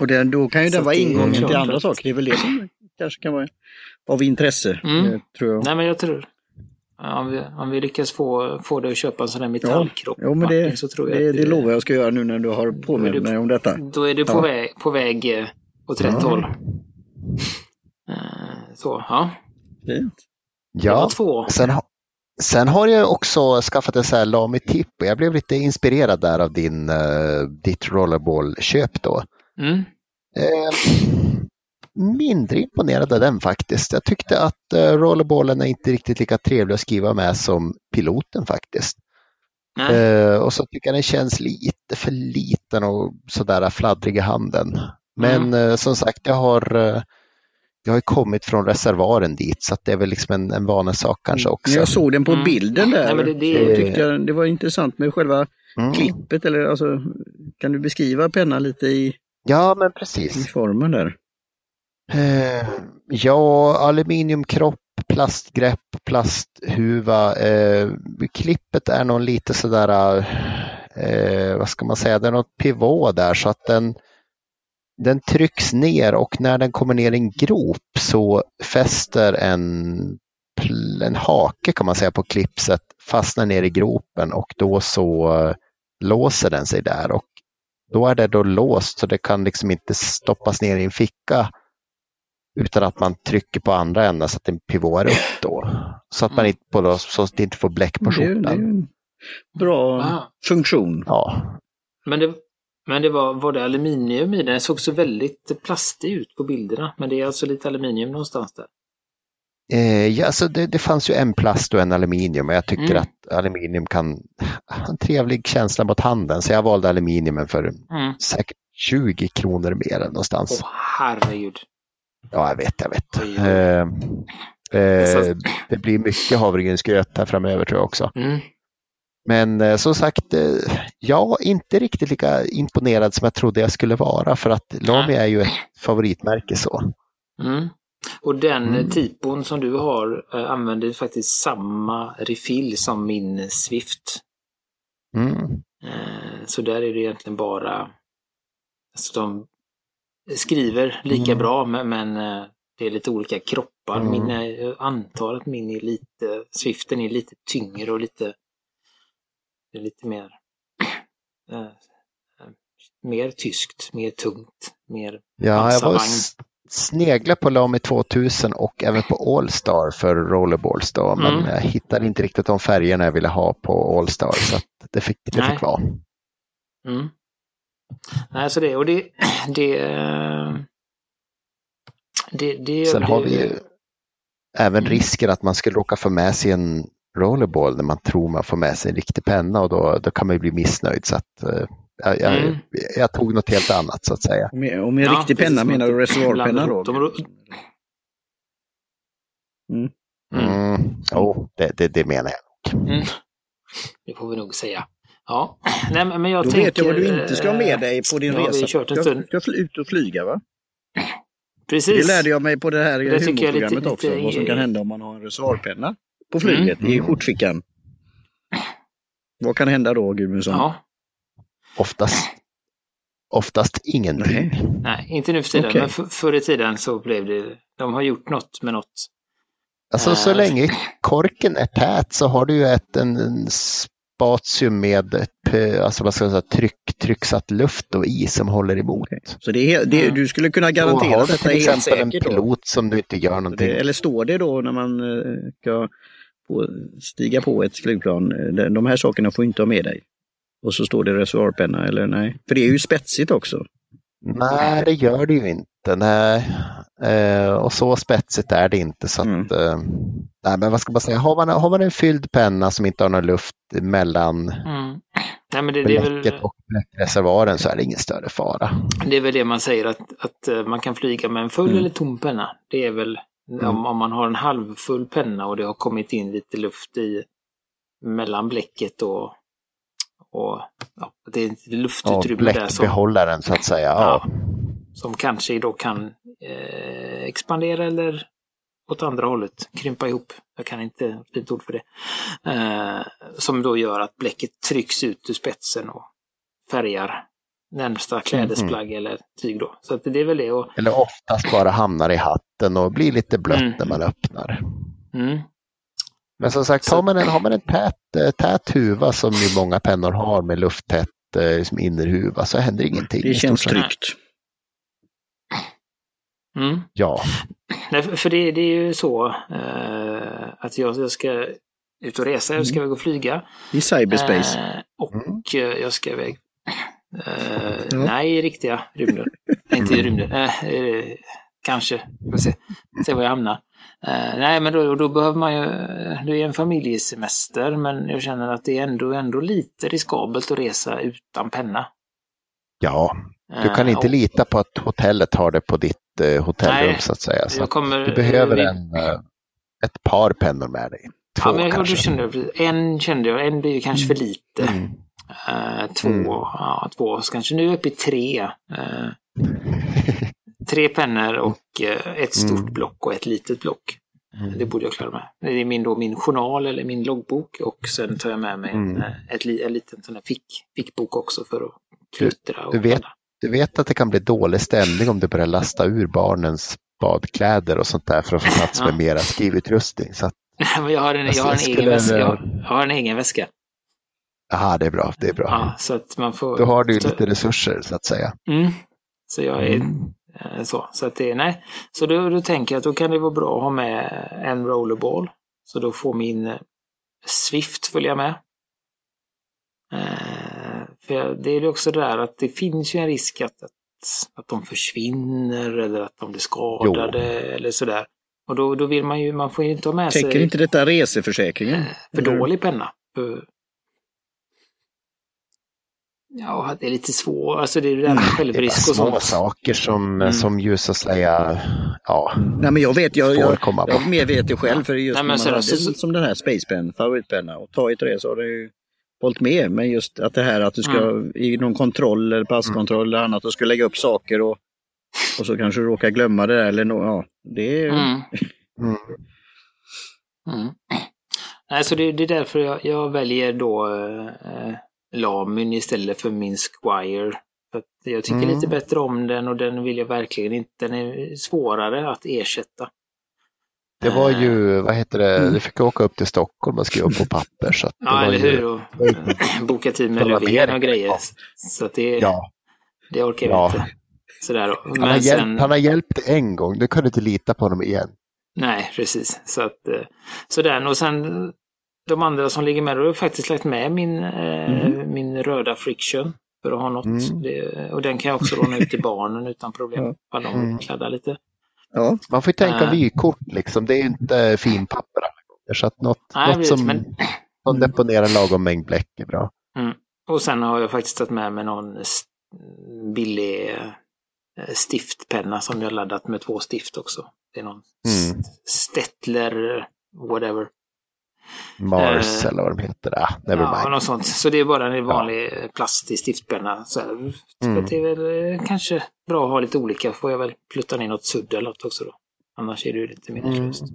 Och den, då kan ju den vara ingången till andra saker. Det är väl det som kanske kan vara av intresse. Mm. tror jag. nej men jag tror, ja, om vi, om vi lyckas få, få det att köpa en sån här metallkropp, Jo, men det, Martin, så tror jag det, att det lovar jag ska göra nu när du har påmint det- mig om detta. Då är du på, Ja. väg, på väg eh, åt rätt Ja. håll. Eh, Så, ja. Fint. Det Ja, två. sen, sen har jag också skaffat en så här Lami Tipp och jag blev lite inspirerad där av din, uh, ditt rollerball-köp då. Mm. Eh, mindre imponerad av den faktiskt. Jag tyckte att uh, rollerballen är inte riktigt lika trevlig att skriva med som piloten faktiskt. Eh, och så tycker jag den känns lite för liten och sådär fladdrig i handen. Men eh, som sagt, jag har, eh, jag har ju kommit från reservaren dit så att det är väl liksom en, en vanesak kanske också. När jag såg den på Mm. bilden där Nej, men det- det- så tyckte jag det var intressant med själva Mm. klippet. Eller, alltså, kan du beskriva pennan lite i, Ja, men i precis. formen där? Eh, ja, aluminiumkropp, plastgrepp, plasthuva. Eh, klippet är nog lite sådär, eh, vad ska man säga, det är något pivot där så att den, den trycks ner och när den kommer ner i en grop så fäster en, en hake kan man säga på klipset, fastnar ner i gropen och då så låser den sig där och då är det då låst så det kan liksom inte stoppas ner i en ficka utan att man trycker på andra änden så att den pivotar upp då. Så att man inte, på då, så att det inte får bläck på skjortan. en bra Ah. funktion. Ja, Men, det, men det var, var det aluminium i den? Den såg så väldigt plastig ut på bilderna. Men det är alltså lite aluminium någonstans där. Eh, ja, alltså det, det fanns ju en plast och en aluminium och jag tycker Mm. att aluminium kan ha en trevlig känsla mot handen så jag valde aluminiumen för Mm. säkert 20 kronor mer än någonstans. Åh herregud. Ja, jag vet, jag vet. Eh, eh, det blir mycket havregrynsgröt här framöver tror jag också. Mm. Men eh, som sagt, eh, jag är inte riktigt lika imponerad som jag trodde jag skulle vara för att Lamy är ju ett favoritmärke så. Mm. Och den Mm. mm. typon som du har eh, använder faktiskt samma refill som min Swift. Mm. Eh, så där är det egentligen bara alltså de skriver lika Mm. bra men, men eh, det är lite olika kroppar. Mm. Min, jag antar att min är lite, Swiften är lite tyngre och lite, lite mer, [CLEARS THROAT] eh, eh, mer tyskt, mer tungt, mer Ja, jag var snegla på Lamy 2000 och även på Allstar för rollerballs då, men Mm. jag hittade inte riktigt de färgerna jag ville ha på Allstar så det fick, det Nej. fick vara. Mm. Nej, så det, och det, [CLEARS THROAT] det, eh, det, det, Sen det, har vi ju även Mm. risken att man skulle råka få med sig en rollerball när man tror man får med sig en riktig penna och då, då kan man ju bli missnöjd. Så att, eh, jag, jag, Mm. jag tog något helt annat så att säga. Och med, och med Ja, riktig penna som menar du reservoarpenna då? dem. Mm. Mm. Jo, det, det, det menar jag. Mm. Det får vi nog säga. Ja, nej men jag Då tänker... vet jag vad du inte ska ha med eh, dig på din har vi resa. kört en Du stund. ska, ska ut och flyga va? Precis. Det lärde jag mig på det här Det är lite- humorprogrammet också. lite- Vad som kan hända om man har en reservoarpenna på flyget i Mm. skjortfickan. Vad kan hända då Gudmundsson? Ja, Oftast, oftast ingenting. Nej. nej, inte nu för tiden, Okej. men för, förr i tiden så blev det... De har gjort något med något. Alltså så Eh. länge korken är tät så har du ju ett, en, en spatium med p- alltså vad ska jag säga, tryck, trycksatt luft och is som håller emot. Så det är, det, du skulle kunna garantera har att detta till är helt exempel en säkert då? pilot som du inte gör någonting Det, eller står det då när man eh, ska på, stiga på ett flygplan, eh, de- här sakerna får inte ha med dig? Och så står det reservoarpenna eller nej? För det är ju spetsigt också. Nej, det gör det ju inte. Nej. Eh, och så spetsigt är det inte. Så att, Mm. eh, nej, men vad ska man säga? Har man, har man en fylld penna som inte har någon luft mellan Mm. Nej, men det, det, är väl, och bläckreservoaren så är det ingen större fara. det är väl det man säger att, att eh, man kan flyga med en full Mm. eller tom penna. Det är väl om, om man har en halvfull penna och det har kommit in lite luft i mellan bläcket och, och ja, det är Ja, luftutrymme där som, så att säga. Ja. Som kanske då kan eh, expandera eller åt andra hållet, krympa ihop. Jag kan inte fint ord för det. Eh, som då gör att bläcket trycks ut ur spetsen och färgar närmsta klädesplagg eller tyg då. Så att det är väl det. Och, Eller oftast bara hamnar i hatten och blir lite blött Mm. när man öppnar. mm, Men som sagt, har man en, har man en tät, eh, tät huva som ju många pennor har med lufttätt eh, liksom innerhuva så händer ingenting. Det känns tryggt. Mm. Ja, Nej, för det, det är ju så eh, att jag, jag ska ut och resa, jag ska iväg och flyga. I cyberspace. Eh, och Mm. eh, jag ska iväg. Eh, Ja. Nej, i riktiga rymden. Inte i rymden. Eh, eh, kanske. Får se. se var jag hamnar. Nej, men då, då behöver man ju... Det är en familjesemester, men jag känner att det är ändå, ändå lite riskabelt att resa utan penna. ja. du kan inte och lita på att hotellet har det på ditt eh, hotellrum Nej, så att säga. Så kommer, du behöver vi- en, eh, ett par pennor med dig. Två Ja, men kanske. kände en kände jag, en blir kanske för lite. Mm. Eh, två, Mm. ja, två, så kanske nu är jag uppe i tre. Eh, [LAUGHS] tre pennor och eh, ett stort Mm. block och ett litet block. Mm. Det borde jag klara med. Det är min, då, min journal eller min loggbok och sen tar jag med mig en, Mm. ett, en liten sån här fick, fickbok också för att kluttra. och du vet-. Du vet att det kan bli dålig stämning om du börjar lasta ur barnens badkläder och sånt där för att få plats med mera skrivutrustning. Så att, [LAUGHS] jag har en, jag har en Alltså, egen väska. Jag har, en egen väska. aha, det är bra. Det är bra. Ja, så att man får... Då har du ju så- lite resurser så att säga. Mm. Så jag är Mm. eh, så. Så att det är, nej. Så då, då tänker jag att då kan det vara bra att ha med en rollerball. Så då får min eh, Swift följa med. Eh, för det är ju också det där att det finns ju en risk att, att, att de försvinner eller att de blir skadade eller sådär. Och då, då vill man ju, man får ju inte ha med Täcker sig inte detta reseförsäkringen? eh, för dålig penna. Ja, det är lite svårt. Alltså det är ju det med Det är bara självrisk och små sånt. saker som, Mm. som ju så att säga, ja, Nej men jag vet, jag, jag, komma på. jag mer vet det själv för just Nej, men när man så- hade, så- som den här Spacepen, favoritpenna och ta i tre så har det ju hållit med. Men just att det här att du ska Mm. i någon kontroll eller passkontroll eller annat och ska lägga upp saker och, och så kanske du råkar glömma det där eller no, ja, det är Mm. [LAUGHS] Mm. Mm. Nej, så det, det är därför jag, jag väljer då eh, Lamin istället för min Squire. Så att jag tycker Mm. lite bättre om den och den vill jag verkligen inte. Den är svårare att ersätta. Det var Eh, ju, vad heter det, Mm. du fick åka upp till Stockholm och skriva på papper. Så att Ja, eller hur? Och [LAUGHS] boka tid med Löfven och grejer. Ja. Så det, Ja, det orkar vi Ja. inte. Sådär då. han, har Men hjälpt, sen, han har hjälpt en gång, du kan du inte lita på honom igen. nej, precis. Så att, eh, sådär. Och sen de andra som ligger med, då har jag faktiskt lagt med min, eh, min röda friction. För att ha något. Mm. Det, och den kan jag också låna ut till barnen utan problem. Ifall de Mm. kladda lite. Ja, Man får ju tänka Äh. vykort liksom, det är ju inte finpapper alla. Så att något, Nej, något precis, som, men- som deponerar en lagom mängd bläck är bra. Och sen har jag faktiskt tagit med mig någon st- billig eh, stiftpenna som jag laddat med två stift också. Det är någon Mm. st- Stettler whatever. Mars Eh, eller vad de heter. Ah, never Ja, mind. något sånt. Så det är bara en vanlig plastig stiftpenna. Så, här. så Mm. att det är väl eh, kanske bra att ha lite olika. Får jag väl plutta ner något sudd eller något också då. Annars är det ju lite Mm. meningslöst.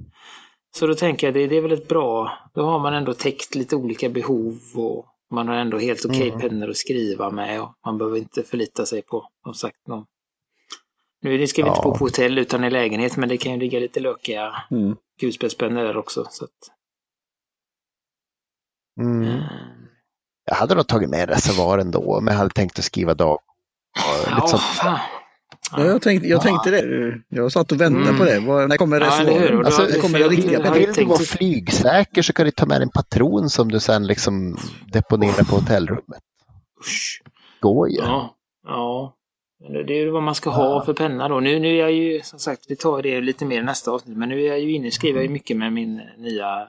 Så då tänker jag det, det är väl ett bra, då har man ändå täckt lite olika behov och man har ändå helt okej Mm. pennor att skriva med och man behöver inte förlita sig på, som sagt, någon. Nu ska vi inte Ja. bo på hotell utan i lägenhet men det kan ju ligga lite lökiga mm. kulspetspennor där också. Så att, Mm. eh, Jag hade nog tagit med reservoaren då, men jag hade tänkt att skriva dag. ja, fan. Ja, jag tänkte, jag Ja. tänkte det. Jag satt och väntade Mm. på det. Var, när kommer Ja, reservoaren? Och då- Alltså, när kommer jag- det riktiga jag-? Vill du vara flygsäker så kan du ta med en patron som du sen liksom deponerar på hotellrummet. Usch. Går ju. Ja, ja. Men det- Det är ju vad man ska ha för penna då. Nu, nu är jag ju, som sagt, vi tar det lite mer i nästa avsnitt, men nu är jag ju inne, skriver jag ju mycket med min nya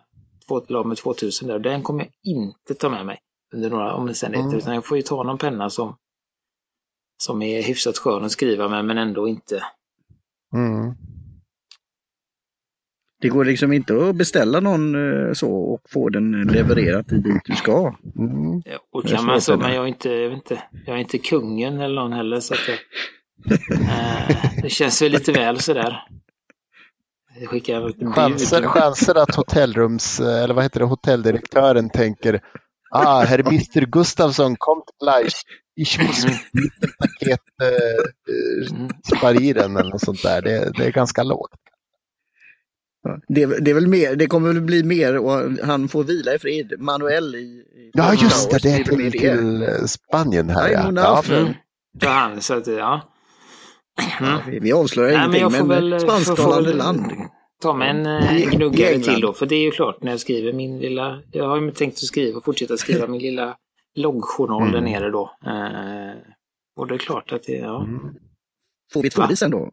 Lame 2000 där. Den kommer jag inte ta med mig under några omständigheter, Mm. utan jag får ju ta någon penna som, som är hyfsat skön att skriva med, men ändå inte. Mm. Det går liksom inte att beställa någon eh, så och få den levererad till dit du ska. Och Mm. Det är kan man så, men jag är inte, jag, vet inte, jag är inte kungen eller någon heller, så att jag, [LAUGHS] eh, det känns väl lite väl sådär. Bud. Chanser, chanser att hotellrums, eller vad heter det, hotelldirektören tänker Ah, herr Mr Gustafsson, kom till Leich. Ich muss paket äh, eller något sånt där. Det, det är ganska lågt. Ja. Det, är- det, är väl mer, det kommer väl bli mer och han får vila i fred. Manuel i... i Ja, just det, det är till, till eh, Spanien här ja. ja. Mm. han, så att, ja. Ja, vi, vi avslöjar Nej, men ingenting, jag får men, väl, spansktalande får, får land. ta mig en eh, gnuggare England. till då. För det är ju klart när jag skriver min lilla, jag har ju tänkt att skriva, fortsätta skriva min lilla loggjournal Mm. där nere då. Eh, och det är klart att det, ja. Mm. Får vi ett fotobevis sen då?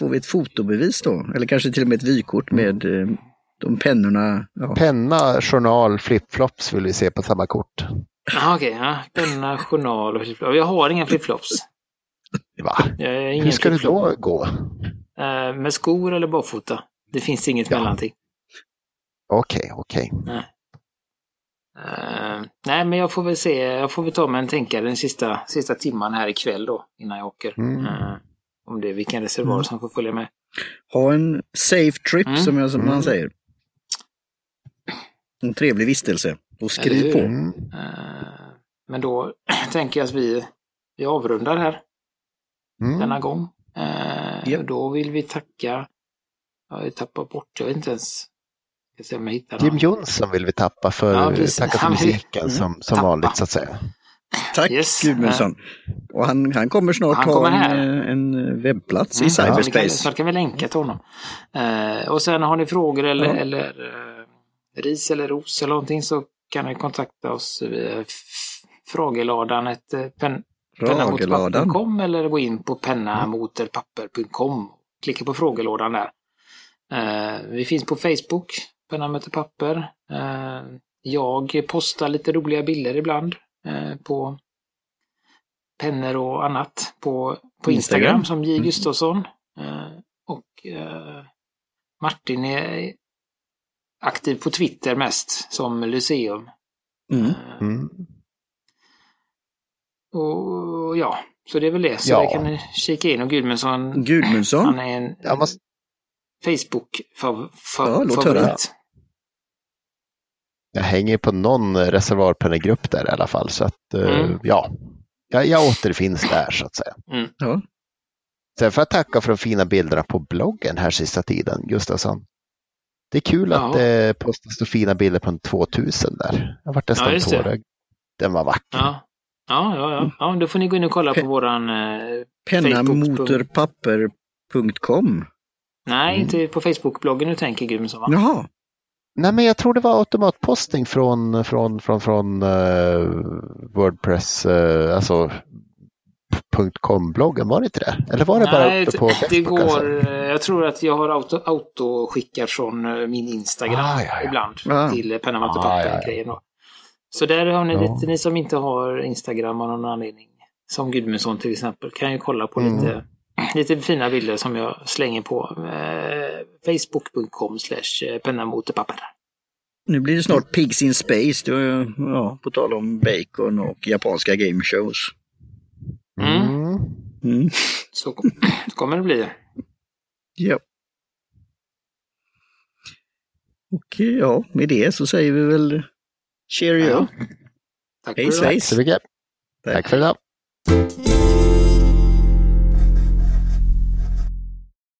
Får vi ett fotobevis då? Eller kanske till och med ett vykort med eh, de pennorna. Ja. Penna, journal, flipflops vill vi se på samma kort. Aha, okej, ja. Penna, journal och flipflops. Jag har inga flipflops. Va? Jag är ingen Hur ska det flipflop. då gå? Eh, med skor eller barfota? Det finns inget Ja. mellanting. Okej, okej. Eh, nej, men jag får väl se. Jag får väl ta mig en tänkare den sista, sista timman här ikväll då, innan jag åker. Mm. Eh, om det är vilken reservoar Mm. som får följa med. Ha en safe trip Mm. som, jag, som Mm. man säger. En trevlig vistelse. Och skriv på. Mm. Eh, men då [CLEARS THROAT] tänker jag att vi, vi avrundar här Mm. denna gång. Eh, Ja. och Då vill vi tacka, jag har tappat bort, jag vet inte ens. Jag ska se om jag hittar Jim. Jonsson vill vi tappa för, Ja, precis. tacka för musiken Mm. som, som Tappa. vanligt så att säga. Tack Yes. Gudmundsson. Och han, han kommer snart Han ha kommer en, här. eh, en webbplats Mm, i ja, kan, cyberspace. snart kan vi länka till honom. Eh, och sen har ni frågor eller, Ja. eller eh, ris eller ros eller någonting så kan ni kontakta oss via frågeladan eh, pen, pennamotorpapper.com eller gå in på pennamotorpapper.com. Klicka på frågelådan där. Eh, vi finns på Facebook, Penna möter papper. Eh, jag postar lite roliga bilder ibland eh, på pennor och annat på, på Instagram, Instagram. som J. Mm. Gustafsson. Eh, och eh, Martin är aktiv på Twitter mest som Lyceum. Mm. Eh, Mm. och ja, så det är väl det. Så Ja. det kan ni kika in. Och Gudmundsson, Gudmundsson. han är en Jag måste, Facebook-favorit. Ja. Jag hänger på någon reservoarpennegrupp där i alla fall. Så att eh, Mm. ja, jag, jag återfinns där så att säga. Mm. Ja. Sen får jag tacka för de fina bilderna på bloggen här sista tiden, Gustafsson. Det är kul att Ja. det postas så fina bilder på en 2000 där. Jag vart Ja, nästan det. tårögd. Den var vacker. Ja. Ja, ja, ja. ja, då får ni gå in och kolla på Pe- våran... Eh, Pennamotorpapper.com. nej, Mm. inte på Facebook-bloggen du tänker Gudmundsson va? Jaha. Nej, men jag tror det var automatposting från, från, från, från eh, Wordpress, uh, alltså .com-bloggen, var det inte det? Eller var det bara Nej, uppe på det Facebook? alltså? går... eh, Jag tror att jag har auto, autoskickar från eh, min Instagram Ah, ja, ja. ibland Ah. till eh, penna, matte, Ah, papper ja, ja. grejen. Så där har ni Ja. lite, ni som inte har Instagram av någon anledning, som Gudmundsson till exempel, kan ju kolla på Mm. lite, [CLEARS THROAT] lite fina bilder som jag slänger på eh, facebook.com slash pennamotorpapper. Nu blir det snart Pigs in Space. Det ja, på tal om bacon och japanska game shows. Mm. Mm. Så kom- kommer det bli. Ja. Och ja, med det så säger vi väl cheerio. Ja. Tack Hej för idag. svejs. Så mycket. Tack för idag.